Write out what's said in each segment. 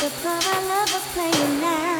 The part I love is playing now.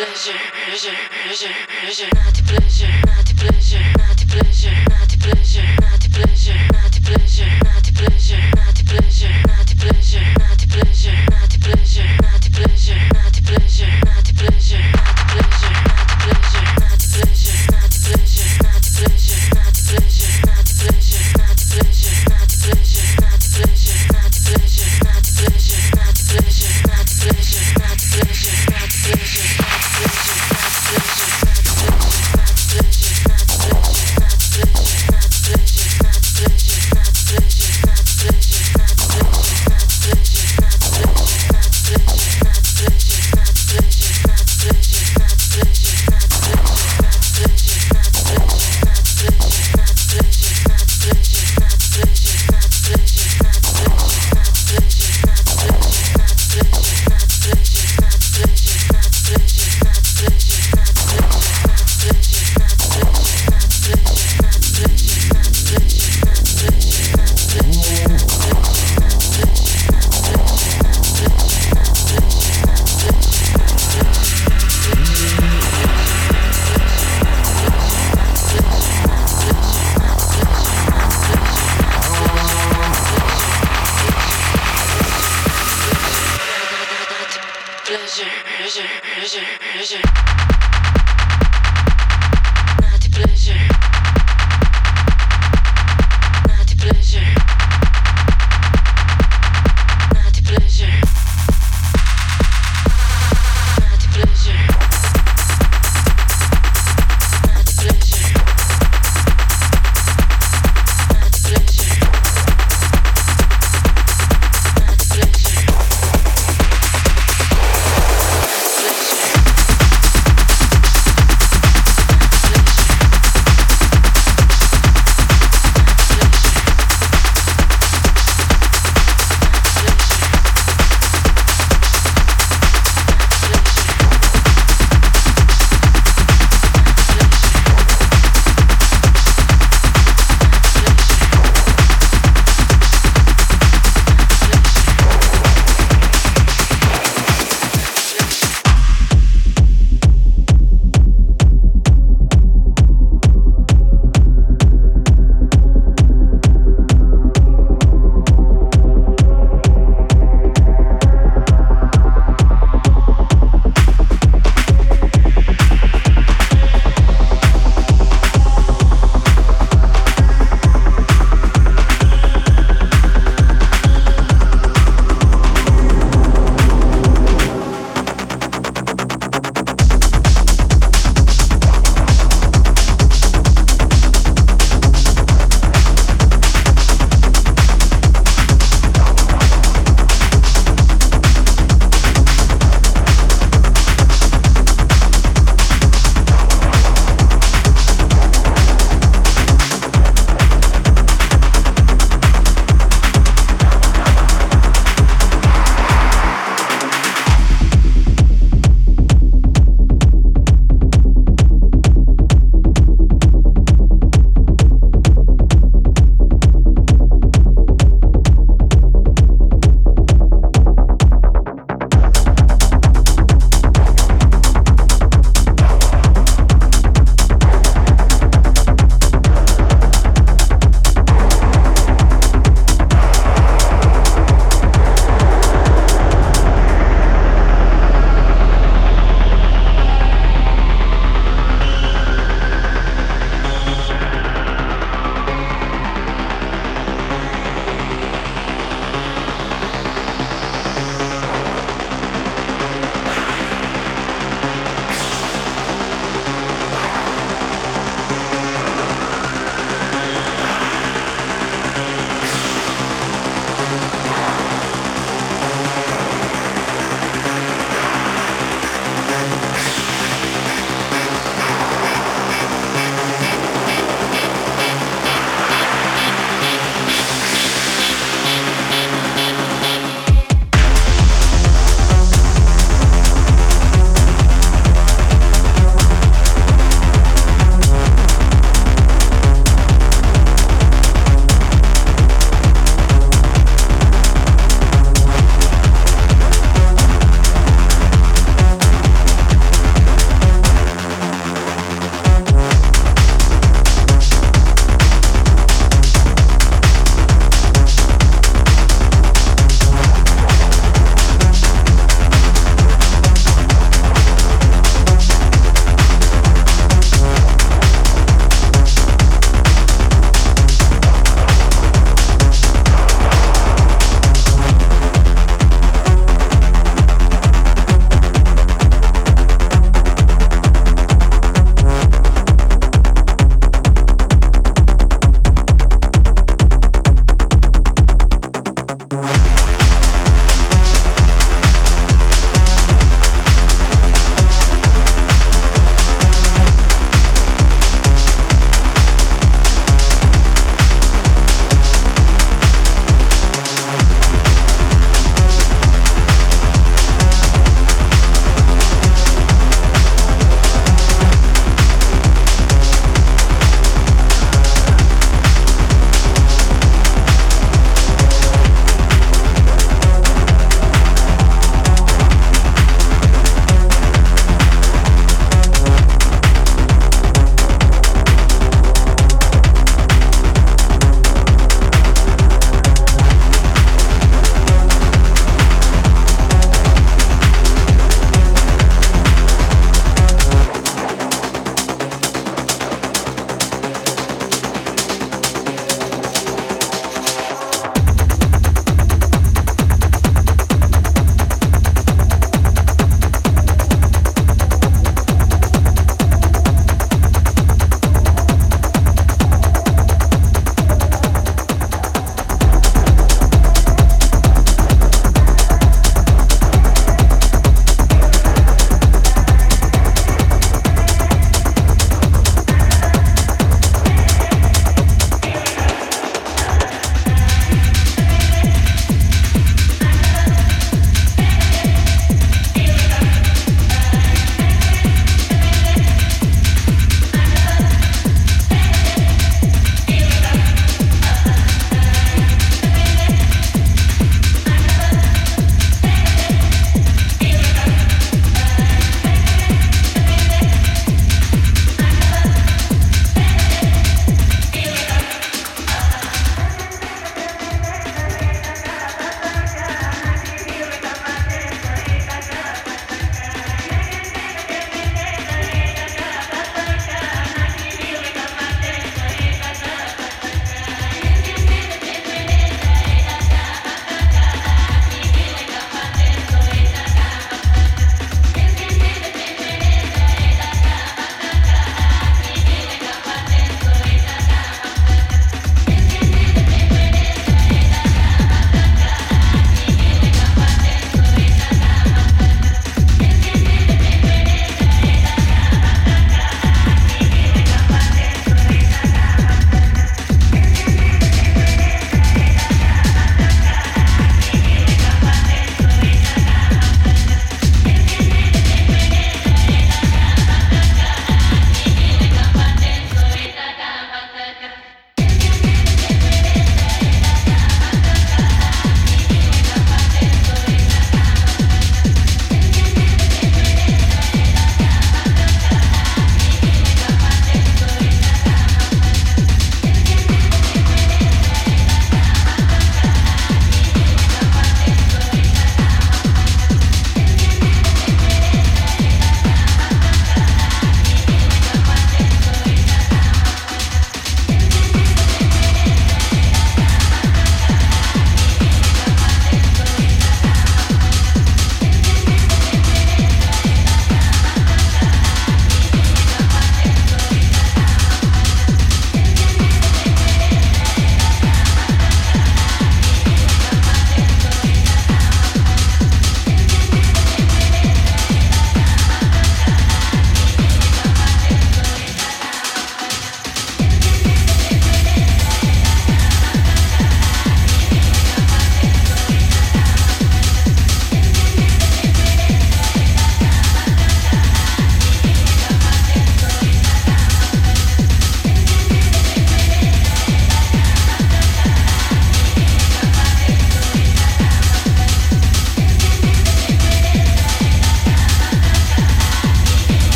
pleasure, pleasure, pleasure, pleasure, pleasure, pleasure, pleasure, pleasure, pleasure, pleasure, pleasure, pleasure, pleasure, pleasure.